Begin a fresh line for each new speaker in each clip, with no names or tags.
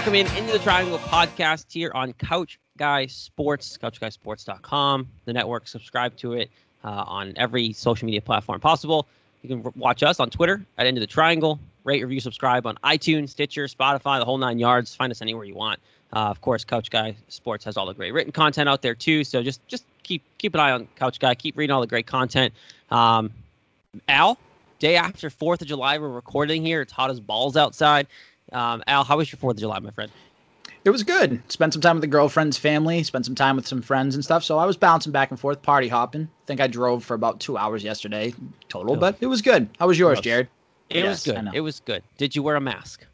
welcome in into the Triangle podcast here on Couch Guy Sports, couchguysports.com, the network. Subscribe to it uh, on every social media platform possible. You can watch us on Twitter at Into the Triangle. Rate, review, subscribe on iTunes, Stitcher, Spotify, the whole nine yards. Find us anywhere you want. Uh, of course, Couch Guy Sports has all the great written content out there too. So just just keep keep an eye on Couch Guy. Keep reading all the great content. Um, Al, day after Fourth of July, we're recording here. It's hot as balls outside. Um, Al, how was your Fourth of July, my friend?
It was good. Spent some time with the girlfriend's family. Spent some time with some friends and stuff. So I was bouncing back and forth, party hopping. I think I drove for about two hours yesterday total, but it was good. How was yours,
Gross.
Jared?
It
Yes,
was good. It was good. Did you wear a mask?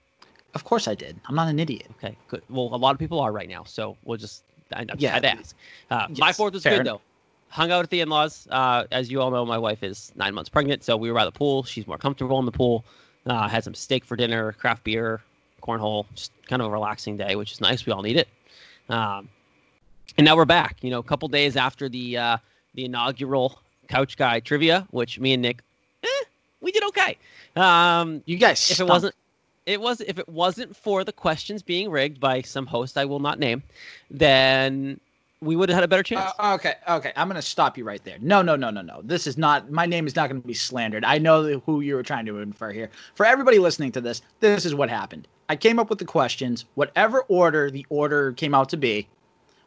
Of course I did. I'm not an idiot.
Okay, good. Well, a lot of people are right now, so we'll just I, I
Yeah.
had to ask. Uh, My fourth was good though. Hung out at the in-laws. Uh, as you all know, my wife is nine months pregnant, so we were by the pool. She's more comfortable in the pool. Uh, had some steak for dinner, craft beer, cornhole. Just kind of a relaxing day, which is nice. We all need it. Um, and now we're back. You know, a couple days after the uh, the inaugural Couch Guy trivia, which me and Nick, eh, we did okay. Um,
You guys,
if it wasn't it was if it wasn't for the questions being rigged by some host I will not name, then we would have had a better chance.
Uh, okay, okay. I'm gonna stop you right there. No, no, no, no, no. This is not. My name is not going to be slandered. I know who you were trying to infer here. For everybody listening to this, this is what happened. I came up with the questions. Whatever order the order came out to be,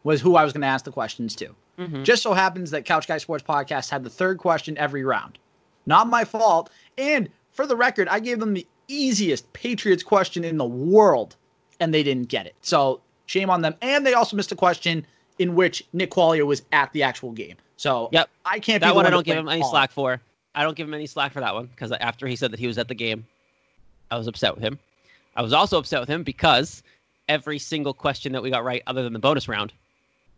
was who I was going to ask the questions to.
Mhm.
Just so happens that Couch Guy Sports Podcast had the third question every round. Not my fault. And for the record, I gave them the easiest Patriots question in the world, and they didn't get it. So shame on them. And they also missed a question in which Nick Qualia was at the actual game. So
Yep.
I can't.
that
the
one I don't give him any slack for. I don't give him any slack for that one because after he said that he was at the game, I was upset with him. I was also upset with him because every single question that we got right, other than the bonus round,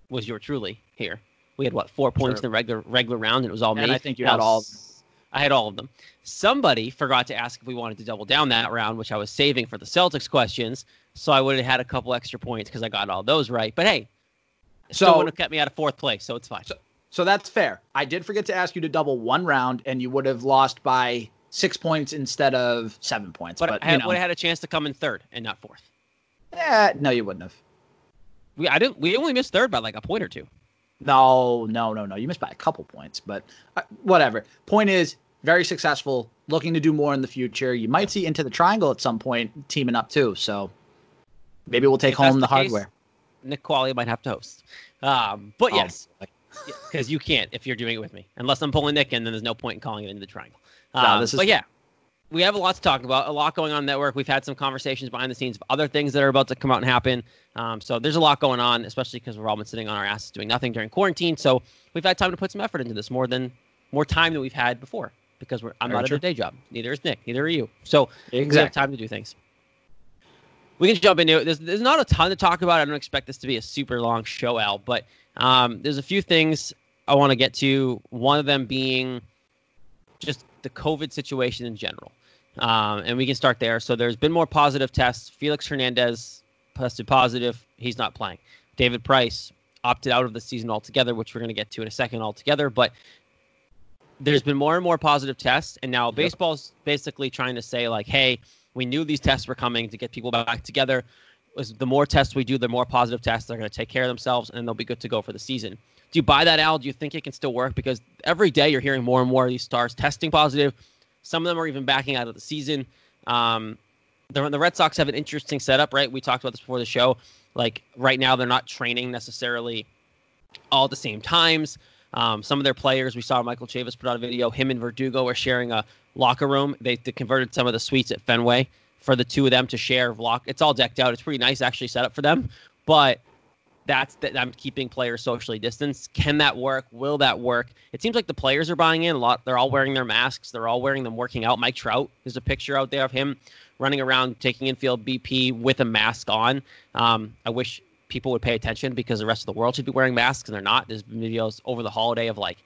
was your truly here. We had what four points
True.
in the regular regular round, and it was all
And
me.
I think you
Now,
had all.
I had all of them. Somebody forgot to ask if we wanted to double down that round, which I was saving for the Celtics questions. So I would have had a couple extra points because I got all those right. But hey, it still
So-
would have kept me out of fourth place, so it's fine.
So- So that's fair. I did forget to ask you to double one round, and you would have lost by six points instead of seven points.
but
But,
I
you know,
would have had a chance to come in third and not fourth.
eh, no, you wouldn't have.
We I didn't. We only missed third by like a point or two.
No, no, no, no. You missed by a couple points, but uh, whatever. Point is, very successful. Looking to do more in the future. You might see into the triangle at some point teaming up too. So maybe we'll take
If
home the,
the case,
hardware.
Nick Qualia might have to host. Um, but
Oh,
yes, because you can't if you're doing it with me. Unless I'm pulling Nick in, then there's no point in calling it into the triangle.
No,
Um,
this is-
but yeah, we have a lot to talk about. A lot going on in the network. We've had some conversations behind the scenes of other things that are about to come out and happen. Um, so there's a lot going on, especially because we've all been sitting on our asses doing nothing during quarantine. So we've had time to put some effort into this more than more time than we've had before because we're, I'm
Very
not
true.
at a day job. Neither is Nick. Neither are you. So we have time to do things. We can jump into it. There's, there's not a ton to talk about. I don't expect this to be a super long show out, but um, there's a few things I want to get to. One of them being just the COVID situation in general. Um, and we can start there. So there's been more positive tests. Felix Hernandez tested positive. He's not playing. David Price opted out of the season altogether, which we're going to get to in a second altogether. But there's been more and more positive tests, and now baseball's basically trying to say like, hey, we knew these tests were coming to get people back together. Was the more tests we do, the more positive tests they're going to take care of themselves, and they'll be good to go for the season. Do you buy that, Al? Do you think it can still work? Because every day you're hearing more and more of these stars testing positive. Some of them are even backing out of the season. Um, the, the Red Sox have an interesting setup, right? We talked about this before the show. Like right now, they're not training necessarily all at the same times. Um, some of their players, we saw Michael Chavis put out a video. Him and Verdugo are sharing a locker room. They, they converted some of the suites at Fenway for the two of them to share. Lock. It's all decked out. It's pretty nice actually set up for them. But that's that I'm keeping players socially distanced. Can that work? Will that work? It seems like the players are buying in a lot. They're all wearing their masks. They're all wearing them working out. Mike Trout, there's a picture out there of him running around taking infield BP with a mask on. Um, I wish people would pay attention because the rest of the world should be wearing masks and they're not. There's been videos over the holiday of like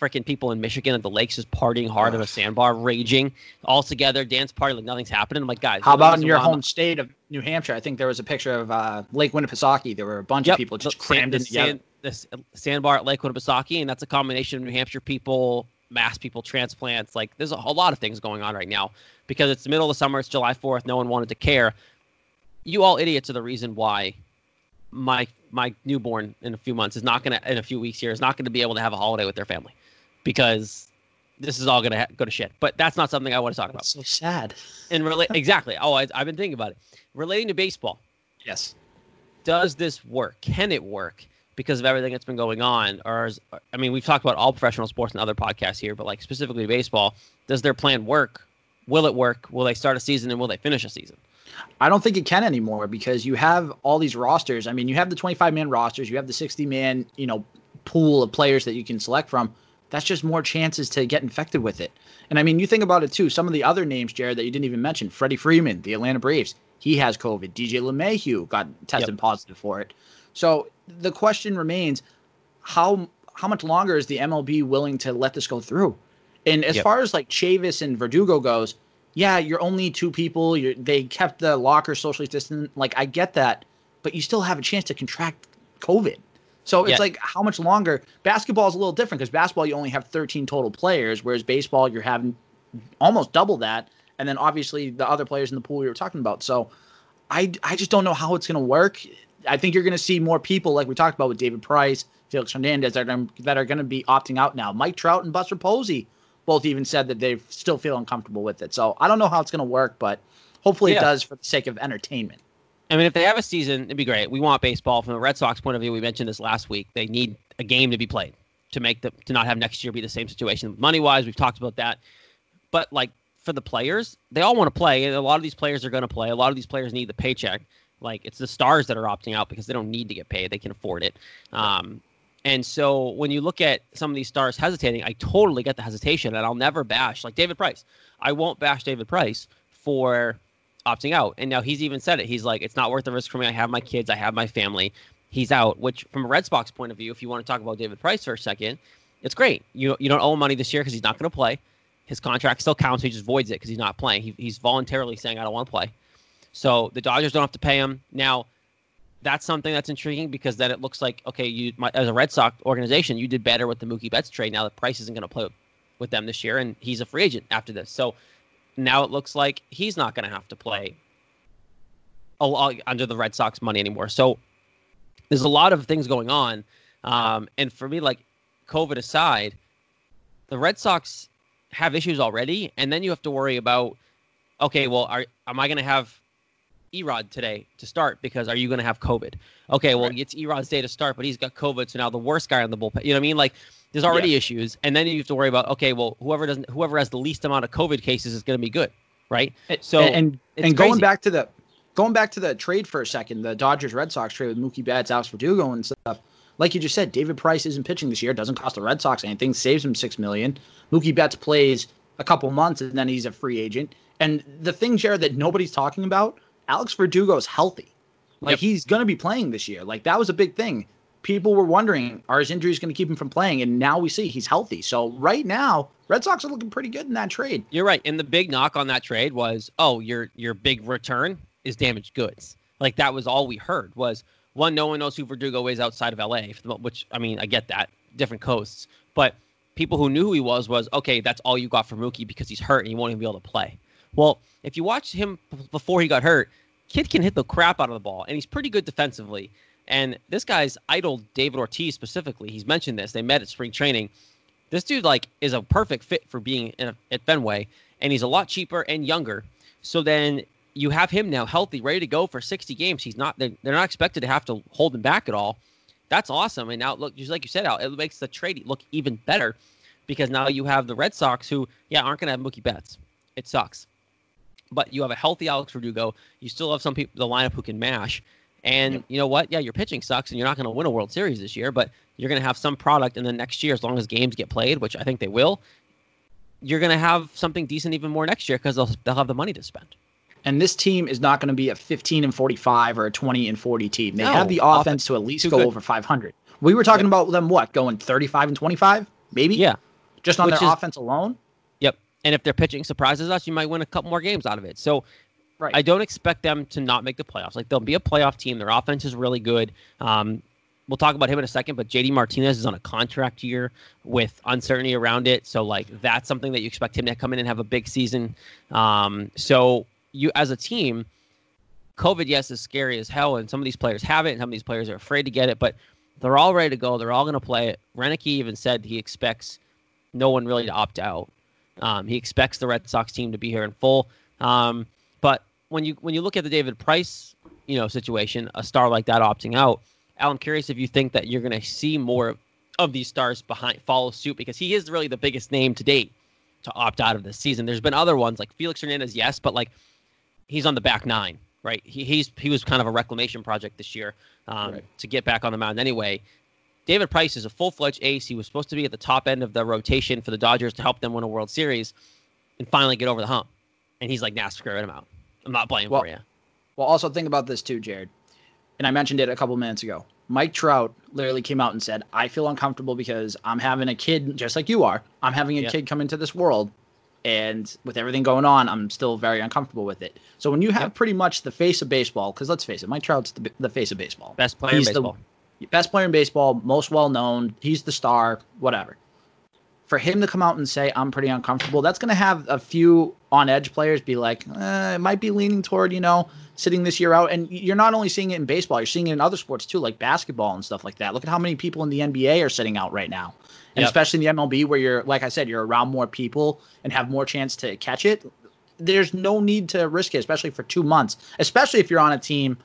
freaking people in Michigan at the lakes just partying hard at a sandbar, raging all together, dance party like nothing's happening. I'm like, guys,
How about in your home state of New Hampshire? I think there was a picture of uh, Lake Winnipesaukee. There were a bunch
Yep,
of people just crammed in
the
together.
sand, the sandbar at Lake Winnipesaukee, and that's a combination of New Hampshire people, mass people, transplants. Like, there's a whole lot of things going on right now because it's the middle of the summer. It's July 4th. No one wanted to care. you all idiots are the reason why my my newborn in a few months is not gonna in a few weeks here is not gonna be able to have a holiday with their family because this is all gonna ha- go to shit. But that's not something I want to talk about.
So sad.
And relate exactly. Oh, I, I've been thinking about it. Relating to baseball,
Yes.
does this work? Can it work? Because of everything that's been going on, or is, I mean, we've talked about all professional sports and other podcasts here, but like specifically baseball, does their plan work? Will it work? Will they start a season and will they finish a season?
I don't think it can anymore because you have all these rosters. I mean, you have the 25 man rosters, you have the 60 man, you know, pool of players that you can select from. That's just more chances to get infected with it. And I mean, you think about it too. Some of the other names, Jared, that you didn't even mention Freddie Freeman, the Atlanta Braves, he has COVID. DJ LeMahieu got tested
Yep.
positive for it. So the question remains how how much longer is the MLB willing to let this go through? And as
Yep.
far as like Chavis and Verdugo goes, yeah, you're only two people. You're, they kept the locker socially distant. Like I get that, but you still have a chance to contract COVID. So it's
Yeah.
like how much longer? Basketball is a little different because basketball you only have 13 total players, whereas baseball you're having almost double that, and then obviously the other players in the pool we were talking about. So I I just don't know how it's going to work. I think you're going to see more people like we talked about with David Price, Felix Hernandez that are, that are going to be opting out now. Mike Trout and Buster Posey both even said that they still feel uncomfortable with it. So I don't know how it's going to work, but hopefully
Yeah.
it does for the sake of entertainment.
I mean, if they have a season, it'd be great. We want baseball from the Red Sox point of view. We mentioned this last week. They need a game to be played to make the to not have next year be the same situation money wise. We've talked about that, but like for the players, they all want to play. A lot of these players are going to play. A lot of these players need the paycheck. Like it's the stars that are opting out because they don't need to get paid; they can afford it. Um, and so when you look at some of these stars hesitating, I totally get the hesitation, and I'll never bash like David Price. I won't bash David Price for opting out. And now he's even said it. He's like, it's not worth the risk for me. I have my kids, I have my family. He's out. Which, from a Red Sox point of view, if you want to talk about David Price for a second, it's great. You you don't owe him money this year because he's not going to play. His contract still counts. He just voids it because he's not playing. He, he's voluntarily saying, I don't want to play. So the Dodgers don't have to pay him now. That's something that's intriguing because then it looks like okay, you my, as a Red Sox organization, you did better with the Mookie Betts trade. Now the Price isn't going to play with them this year, and he's a free agent after this. So now it looks like he's not going to have to play a lot under the Red Sox money anymore. So there's a lot of things going on, um, and for me, like COVID aside, the Red Sox have issues already, and then you have to worry about okay, well, are am I going to have Erod today to start because are you going to have COVID? Okay, well,
Right.
it's Erod's day to start, but he's got COVID, so now the worst guy on the bullpen. You know what I mean? Like, there's already issues, and then you have to worry about okay, well, whoever doesn't, whoever has the least amount of COVID cases is going to be good, right? So
and and, and going
crazy.
back to the going back to the trade for a second, the Dodgers Red Sox trade with Mookie Betts, Alex Verdugo, and stuff. Like you just said, David Price isn't pitching this year. Doesn't cost the Red Sox anything. Saves him six million. Mookie Betts plays a couple months and then he's a free agent. And the thing, Jared, that nobody's talking about, Alex Verdugo's healthy. Like
Yep.
he's going to be playing this year. Like that was a big thing. People were wondering, are his injuries going to keep him from playing? And now we see he's healthy. So right now, Red Sox are looking pretty good in that trade.
You're right. And the big knock on that trade was, oh, your your big return is damaged goods. Like that was all we heard was one. No one knows who Verdugo is outside of LA, which I mean, I get that different coasts, but people who knew who he was was okay. That's all you got for Mookie because he's hurt and he won't even be able to play. Well, if you watch him before he got hurt, kid can hit the crap out of the ball and he's pretty good defensively. And this guy's idol, David Ortiz specifically, he's mentioned this. They met at spring training this dude like is a perfect fit for being in a, at Fenway, and he's a lot cheaper and younger. So then you have him now healthy, ready to go for 60 games. He's not they're, they're not expected to have to hold him back at all. That's awesome. And now look, just like you said, Al, it makes the trade look even better because now you have the Red Sox who, yeah, aren't going to have Mookie Betts. It sucks, but you have a healthy Alex Verdugo. You still have some people the lineup who can mash. And
Yep.
you know what? Yeah, your pitching sucks, and you're not going to win a World Series this year. But you're going to have some product, and then next year, as long as games get played, which I think they will, you're going to have something decent even more next year because they'll they'll have the money to spend.
And this team is not going to be a 15 and 45 or a 20 and 40 team. They
No,
have the
off-
offense to at least go
good.
over 500. We were talking about them what going 35 and 25, maybe.
Yeah.
just on
Which
their
is-
offense alone.
And if their pitching surprises us, you might win a couple more games out of it. So
Right.
I don't expect them to not make the playoffs. Like they'll be a playoff team. Their offense is really good. Um, we'll talk about him in a second, but JD Martinez is on a contract year with uncertainty around it. So like that's something that you expect him to come in and have a big season. Um, so you as a team, COVID, yes, is scary as hell, and some of these players have it, and some of these players are afraid to get it, but they're all ready to go. They're all going to play it. Roenicke even said he expects no one really to opt out. Um, he expects the Red Sox team to be here in full. Um, but when you when you look at the David Price, you know, situation, a star like that opting out, Al, I'm curious if you think that you're going to see more of these stars behind follow suit because he is really the biggest name to date to opt out of this season. There's been other ones like Felix Hernandez, yes, but like he's on the back nine, right? He he's he was kind of a reclamation project this year um, right. to get back on the mound anyway. David Price is a full fledged ace. He was supposed to be at the top end of the rotation for the Dodgers to help them win a World Series and finally get over the hump. And he's like, nah, screw it, I'm out. I'm not playing
well,
for you.
Well, also think about this too, Jared. And I mentioned it a couple minutes ago. Mike Trout literally came out and said, I feel uncomfortable because I'm having a kid just like you are. I'm having a yep. kid come into this world. And with everything going on, I'm still very uncomfortable with it. So when you have yep. pretty much the face of baseball, because let's face it, Mike Trout's the, the face of baseball.
Best player He's in baseball.
The best player in baseball, most well known. He's the star, whatever for him to come out and say I'm pretty uncomfortable, that's going to have a few on edge players be like, eh, it might be leaning toward you know sitting this year out. And you're not only seeing it in baseball, you're seeing it in other sports too, like basketball and stuff like that. Look at how many people in the NBA are sitting out right now, and yep. especially in the MLB where you're like I said, you're around more people and have more chance to catch it. There's no need to risk it, especially for two months, especially if you're on a team.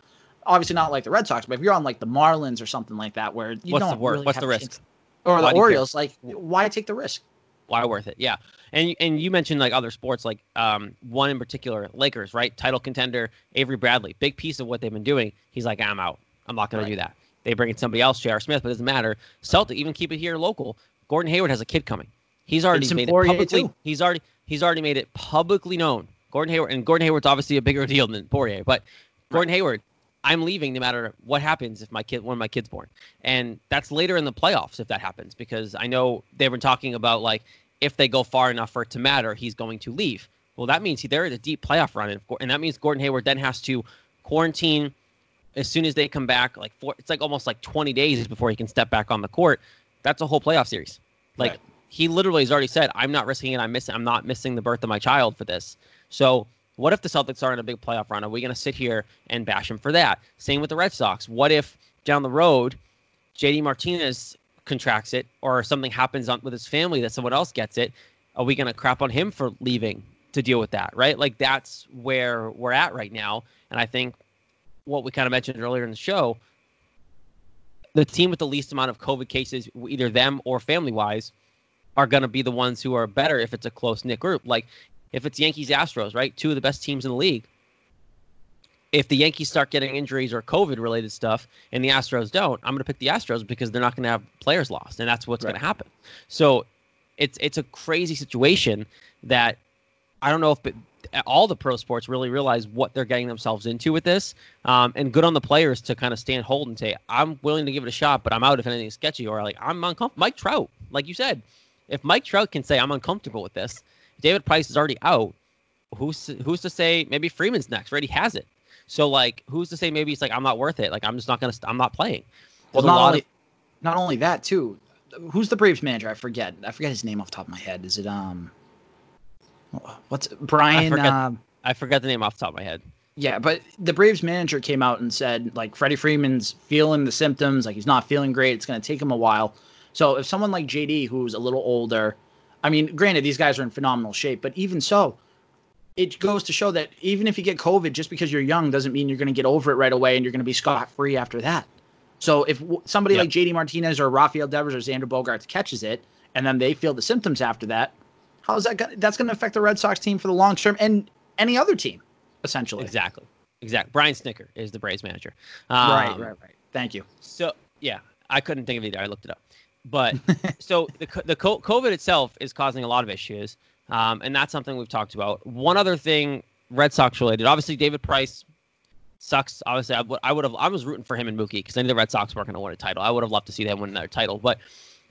Obviously, not like the Red Sox, but if you're on like the Marlins or something like that, where you
what's
don't
the
really
what's the risk?
or the Orioles, like why take the risk?
Why worth it? Yeah, and and you mentioned like other sports, like um, one in particular, Lakers, right? Title contender Avery Bradley, big piece of what they've been doing. He's like, I'm out. I'm not going right. to do that. They bring in somebody else, J.R. Smith, but it doesn't matter. Celtic, even keep it here local. Gordon Hayward has a kid coming. He's already made it publicly. Too. He's already he's already made it publicly known. Gordon Hayward and Gordon Hayward's obviously a bigger deal than Poirier, but Gordon right. Hayward I'm leaving no matter what happens if my kid one of my kids born. And that's later in the playoffs if that happens because I know they've been talking about like if they go far enough for it to matter, he's going to leave. Well, that means they're in a deep playoff run, and that means Gordon Hayward then has to quarantine as soon as they come back. Like four, it's like almost like 20 days before he can step back on the court. That's a whole playoff series. Like right. he literally has already said, "I'm not risking it. I'm missing. I'm not missing the birth of my child for this." So what if the Celtics are in a big playoff run? Are we going to sit here and bash them for that? Same with the Red Sox. What if down the road, JD Martinez contracts it or something happens on, with his family that someone else gets it? Are we going to crap on him for leaving to deal with that? Right? Like that's where we're at right now. And I think what we kind of mentioned earlier in the show, the team with the least amount of COVID cases, either them or family wise, are going to be the ones who are better if it's a close knit group. Like if it's Yankees Astros, right? Two of the best teams in the league. If the Yankees start getting injuries or COVID related stuff and the Astros don't, I'm going to pick the Astros because they're not going to have players lost, and that's what's right. going to happen. So it's it's a crazy situation that I don't know if all the pro sports really realize what they're getting themselves into with this. Um, and good on the players to kind of stand hold and say, I'm willing to give it a shot, but I'm out if anything's sketchy. Or like, I'm uncomfortable. Mike Trout, like you said, if Mike Trout can say, I'm uncomfortable with this, David Price is already out. Who's who's to say maybe Freeman's next? Right, he has it. So like, who's to say maybe he's like I'm not worth it. Like I'm just not gonna. I'm not playing.
There's well, not only of... not only that too. Who's the Braves manager? I forget. I forget his name off the top of my head. Is it um? What's Brian?
I forget, uh, I forget the name off the top of my head.
Yeah, but the Braves manager came out and said like Freddie Freeman's feeling the symptoms, like he's not feeling great. It's going to take him a while. So if someone like JD, who's a little older, I mean, granted, these guys are in phenomenal shape, but even so, it goes to show that even if you get COVID, just because you're young doesn't mean you're going to get over it right away and you're going to be scot free after that. So if somebody yep. like JD Martinez or Rafael Devers or Xander Bogaerts catches it and then they feel the symptoms after that, how is that? Gonna, that's going to affect the Red Sox team for the long term and any other team, essentially.
Exactly. Exactly. Brian Snitker is the Braves manager.
Um, right. Right. Right. Thank you.
So yeah, I couldn't think of it either. I looked it up. But so the the COVID itself is causing a lot of issues, um, and that's something we've talked about. One other thing, Red Sox related. Obviously, David Price sucks. Obviously, I would I would have I was rooting for him and Mookie because I knew the Red Sox weren't going to win a title. I would have loved to see them win another title, but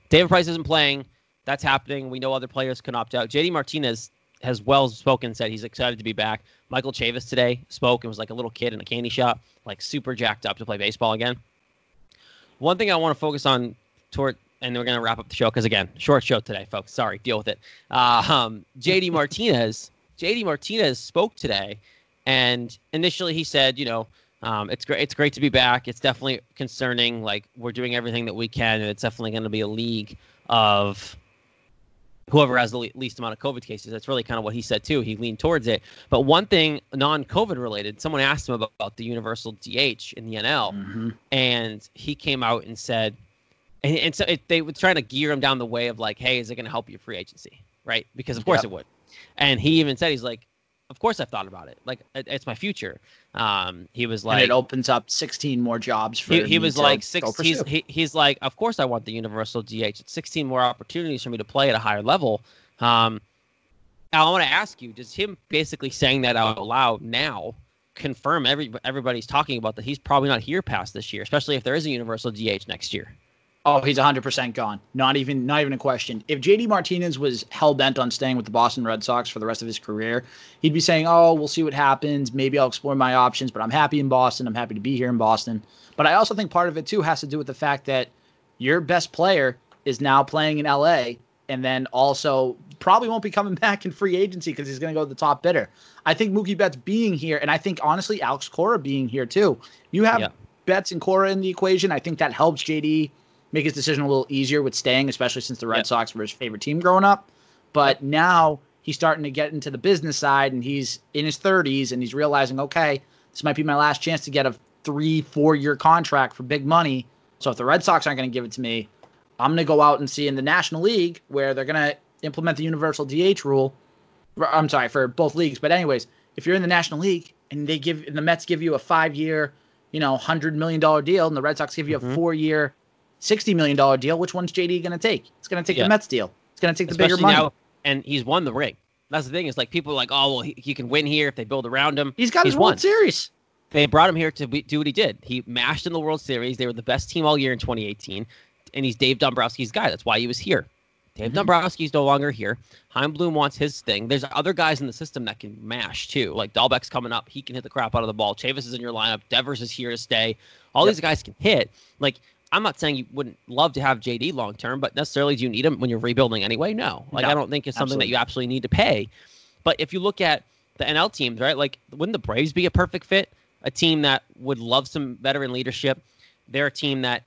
David Price isn't playing. That's happening. We know other players can opt out. JD Martinez has well spoken, said he's excited to be back. Michael Chavis today spoke and was like a little kid in a candy shop, like super jacked up to play baseball again. One thing I want to focus on toward and we're going to wrap up the show because again, short show today, folks. Sorry, deal with it. Uh, um, JD Martinez, JD Martinez spoke today, And initially, he said, you know, um, it's great. It's great to be back. It's definitely concerning. Like we're doing everything that we can, and it's definitely going to be a league of whoever has the le- least amount of COVID cases. That's really kind of what he said too. He leaned towards it. But one thing non-COVID related, someone asked him about, about the universal DH in the NL,
Mm-hmm.
and he came out and said, and, and so it, they were trying to gear him down the way of like, hey, is it going to help your free agency, right? Because of course
Yep.
it would. And he even said he's like, of course I've thought about it. Like it, it's my future. Um, he was like,
and it opens up 16 more jobs for
he, he was like six. He's he, he's like, of course I want the universal DH. It's 16 more opportunities for me to play at a higher level. Um, I want to ask you: Does him basically saying that out loud now confirm every everybody's talking about that he's probably not here past this year, especially if there is a universal DH next year?
Oh, he's 100% gone. Not even not even a question. If JD Martinez was hell bent on staying with the Boston Red Sox for the rest of his career, he'd be saying, "Oh, we'll see what happens. Maybe I'll explore my options, but I'm happy in Boston. I'm happy to be here in Boston." But I also think part of it too has to do with the fact that your best player is now playing in LA and then also probably won't be coming back in free agency because he's going to go to the top bidder. I think Mookie Betts being here, and I think honestly Alex Cora being here too. You have
Yeah.
Betts and Cora in the equation. I think that helps JD make his decision a little easier with staying, especially since the Red
Yep.
Sox were his favorite team growing up. But now he's starting to get into the business side and he's in his 30s and he's realizing, okay, this might be my last chance to get a three, four year contract for big money. So if the Red Sox aren't going to give it to me, I'm going to go out and see in the National League where they're going to implement the universal DH rule. I'm sorry for both leagues, but anyways, if you're in the National League and they give and the Mets give you a five year, you know, hundred million dollar deal, and the Red Sox give you
Mhm.
a four year, sixty million dollar deal, which one's JD going to take? It's going to take
Yeah.
the Mets deal. It's going to take the bigger
Especially
money.
now, and he's won the ring. That's the thing. Is like people are like, oh well, he, he can win here if they build around him.
He's got
he's
his World. Series.
They brought him here to be, do what he did. He mashed in the World Series. They were the best team all year in 2018, and he's Dave Dombrowski's guy. That's why he was here. Dave
Mhm.
Dombrowski's no longer here. Chaim Bloom wants his thing. There's other guys in the system that can mash too. Like Dalbec's coming up. He can hit the crap out of the ball. Chavis is in your lineup. Devers is here to stay. All
Yep.
these guys can hit. Like I'm not saying you wouldn't love to have JD long term, but necessarily do you need him when you're rebuilding anyway? No. Like
No,
I don't think it's something
absolutely
that you absolutely need to pay. But if you look at the NL teams, right? Like wouldn't the Braves be a perfect fit? A team that would love some veteran leadership. They're a team that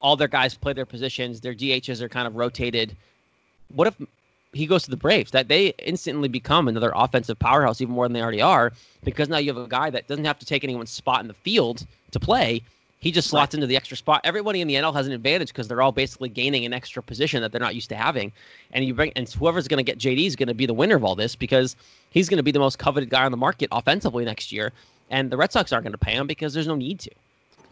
all their guys play their positions. Their DHs are kind of rotated. What if he goes to the Braves? That they instantly become another offensive powerhouse, even more than they already are, because now you have a guy that doesn't have to take anyone's spot in the field to play. He just slots into the extra spot. Everybody in the NL has an advantage because they're all basically gaining an extra position that they're not used to having. And you bring and whoever's going to get JD is going to be the winner of all this because he's going to be the most coveted guy on the market offensively next year. And the Red Sox aren't going to pay him because there's no need to.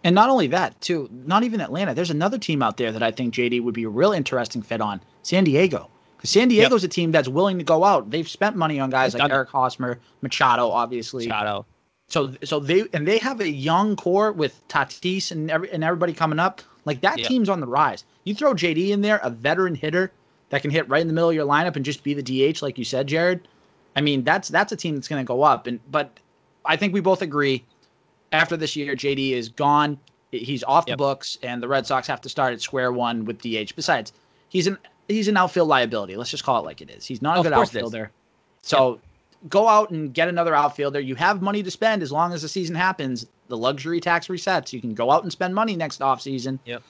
And not only that, too, not even Atlanta. There's another team out there that I think JD would be a real interesting fit on San Diego. Because San Diego's a team that's willing to go out. They've spent money on guys like
done.
Eric Hosmer, Machado, obviously.
Machado.
So so they and they have a young core with Tatis and every, and everybody coming up. Like that
Yeah.
team's on the rise. You throw JD in there, a veteran hitter that can hit right in the middle of your lineup and just be the DH, like you said, Jared. I mean, that's that's a team that's going to go up. And but I think we both agree after this year, JD is gone. He's off the books, and the Red Sox have to start at square one with DH. Besides, he's an he's an outfield liability. Let's just call it like it is. He's not a good
course it is.
outfielder. So go out and get another outfielder. You have money to spend as long as the season happens. The luxury tax resets. You can go out and spend money next offseason.
Yep.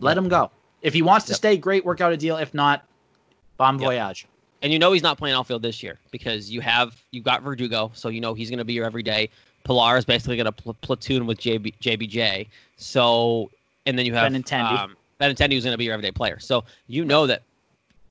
Let him go. If he wants to
Yep.
stay, great, work out a deal. If not, bon
Yep.
voyage.
And you know he's not playing outfield this year because you have you got Verdugo, so you know he's going to be your everyday. Pilar is basically going to pl- platoon with JB, JBJ. So and then you have
Benintendi.
um, Benintendi who's going to be your everyday player. So you know that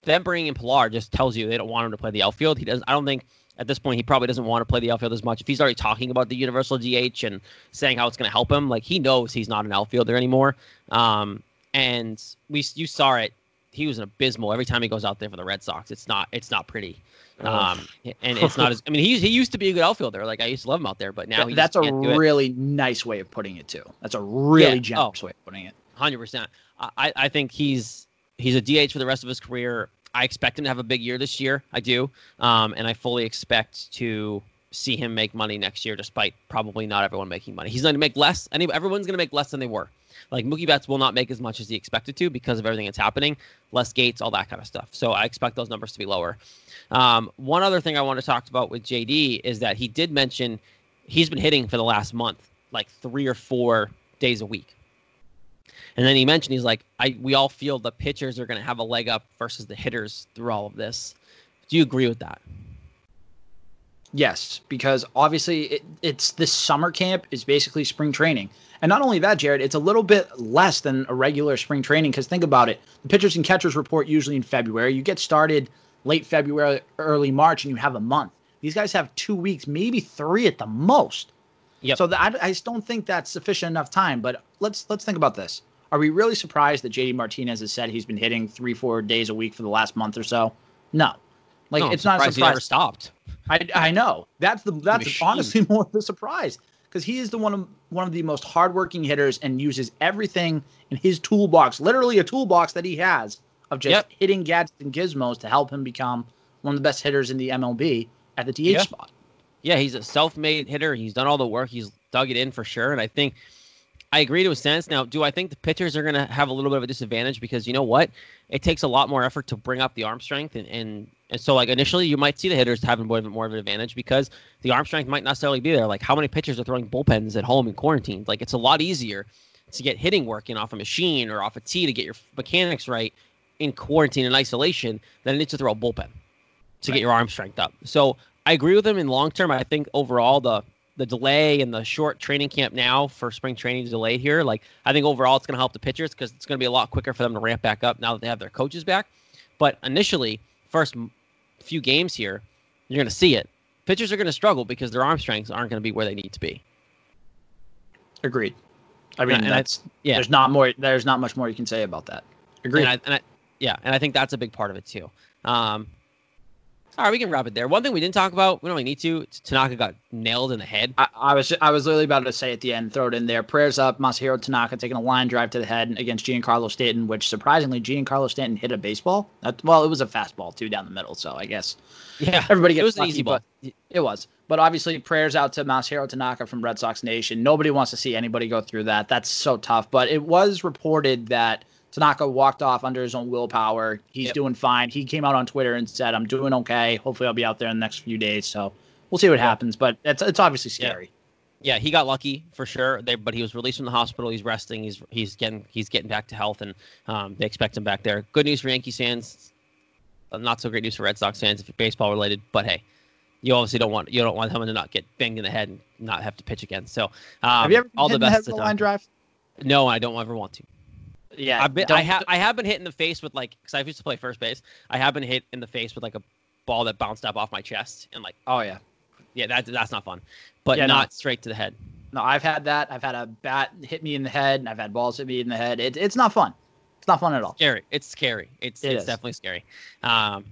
them bringing in Pilar just tells you they don't want him to play the outfield. He doesn't. I don't think at this point he probably doesn't want to play the outfield as much. If he's already talking about the universal DH and saying how it's going to help him, like he knows he's not an outfielder anymore. Um, and we you saw it. He was an abysmal every time he goes out there for the Red Sox. It's not it's not pretty. Um, and it's not as I mean he he used to be a good outfielder. Like I used to love him out there, but now
Th-
he
That's a really nice way of putting it, too. That's a really
Yeah.
generous way of putting it.
Hundred percent. I I think he's he's a DH for the rest of his career. I expect him to have a big year this year. I do, um, and I fully expect to see him make money next year, despite probably not everyone making money. He's going to make less. Any everyone's going to make less than they were. Like Mookie Betts will not make as much as he expected to because of everything that's happening, less gates, all that kind of stuff. So I expect those numbers to be lower. Um, one other thing I want to talk about with JD is that he did mention he's been hitting for the last month like three or four days a week. And then he mentioned he's like, I we all feel the pitchers are going to have a leg up versus the hitters through all of this. Do you agree with that?
Yes, because obviously it, it's this summer camp is basically spring training. And not only that, Jared, it's a little bit less than a regular spring training because think about it. The pitchers and catchers report usually in February. You get started late February, early March, and you have a month. These guys have two weeks, maybe three at the most. Yep. So the, I, I just don't think that's sufficient enough time. But let's let's think about this. Are we really surprised that JD Martinez has said he's been hitting three, four days a week for the last month or so? No. Like no, it's not a surprise. He
never stopped.
I, I know that's the that's honestly more of the surprise because he is the one of one of the most hardworking hitters and uses everything in his toolbox, literally a toolbox that he has of just yep. hitting gadgets and gizmos to help him become one of the best hitters in the MLB at the DH yeah. spot.
Yeah, he's a self-made hitter. He's done all the work. He's dug it in for sure, and I think I agree to a sense. Now, do I think the pitchers are going to have a little bit of a disadvantage because you know what? It takes a lot more effort to bring up the arm strength and, and and so, like initially, you might see the hitters having more, more of an advantage because the arm strength might not necessarily be there. Like, how many pitchers are throwing bullpens at home in quarantine? Like, it's a lot easier to get hitting working off a machine or off a tee to get your mechanics right in quarantine and isolation than it is to throw a bullpen to right. get your arm strength up. So, I agree with him in long term. I think overall the the delay and the short training camp now for spring training delayed here. Like, I think overall it's going to help the pitchers because it's going to be a lot quicker for them to ramp back up now that they have their coaches back. But initially, first few games here, you're going to see it. Pitchers are going to struggle because their arm strengths aren't going to be where they need to be.
Agreed. I mean, and that's I, yeah. There's not more. There's not much more you can say about that. Agreed.
And I, and I, yeah, and I think that's a big part of it too. Um, all right, we can wrap it there. One thing we didn't talk about, we don't really need to. Tanaka got nailed in the head.
I, I, was I was literally about to say at the end, throw it in there. Prayers up, Masahiro Tanaka taking a line drive to the head against Giancarlo Stanton, which surprisingly Giancarlo Stanton hit a baseball. That, well, it was a fastball too down the middle, so I guess
yeah,
everybody gets
it was
lucky,
an easy ball.
It was, but obviously prayers out to Masahiro Tanaka from Red Sox Nation. Nobody wants to see anybody go through that. That's so tough. But it was reported that Tanaka walked off under his own willpower. He's yep. doing fine. He came out on Twitter and said, "I'm doing okay. Hopefully, I'll be out there in the next few days." So we'll see what happens. But it's it's obviously scary.
Yeah. yeah he got lucky for sure. They, but he was released from the hospital. He's resting. He's he's getting he's getting back to health, and um, they expect him back there. Good news for Yankee fans. Uh, not so great news for Red Sox fans if you're baseball related. But hey, you obviously don't want you don't want him to not get banged in the head and not have to pitch again. So um,
have you ever all the best the line drive?
No, I don't ever want to.
Yeah,
I've been, I have I have been hit in the face with like because I used to play first base. I have been hit in the face with like a ball that bounced up off my chest and like
oh yeah,
yeah that that's not fun, but yeah, not no. straight to the head.
No, I've had that. I've had a bat hit me in the head, and I've had balls hit me in the head. It, it's not fun. It's not fun at all.
Scary. It's scary. It's it it's is. definitely scary. Um,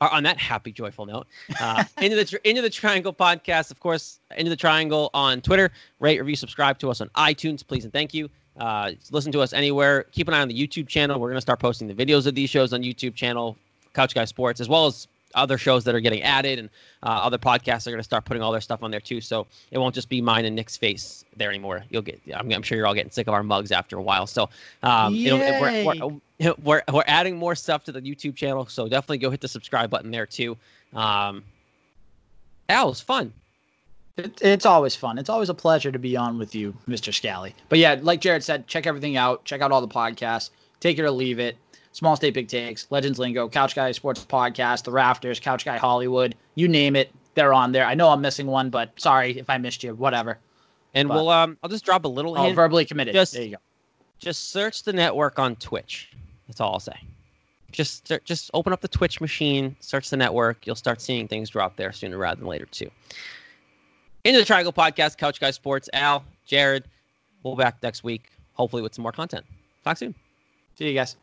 on that happy, joyful note, uh, into the into the Triangle podcast, of course, into the Triangle on Twitter. Rate, review, subscribe to us on iTunes, please and thank you. Uh, listen to us anywhere. Keep an eye on the YouTube channel. We're going to start posting the videos of these shows on YouTube channel, Couch Guy Sports, as well as other shows that are getting added, and uh, other podcasts are going to start putting all their stuff on there too. So it won't just be mine and Nick's face there anymore. You'll get. I'm, I'm sure you're all getting sick of our mugs after a while. So um, we're, we're, we're, we're adding more stuff to the YouTube channel. So definitely go hit the subscribe button there too. Um, that was fun.
It, it's always fun. It's always a pleasure to be on with you, Mr. Scally. But yeah, like Jared said, check everything out. Check out all the podcasts. Take it or leave it. Small State Big Takes, Legends Lingo, Couch Guy Sports Podcast, The Rafters, Couch Guy Hollywood. You name it, they're on there. I know I'm missing one, but sorry if I missed you. Whatever.
And but, we'll um, I'll just drop a little.
Hint. verbally committed.
Just,
there you go.
Just search the network on Twitch. That's all I'll say. Just just open up the Twitch machine, search the network. You'll start seeing things drop there sooner rather than later too. Into the Triangle Podcast, Couch Guy Sports. Al, Jared, we'll be back next week, hopefully with some more content. Talk soon.
See you guys.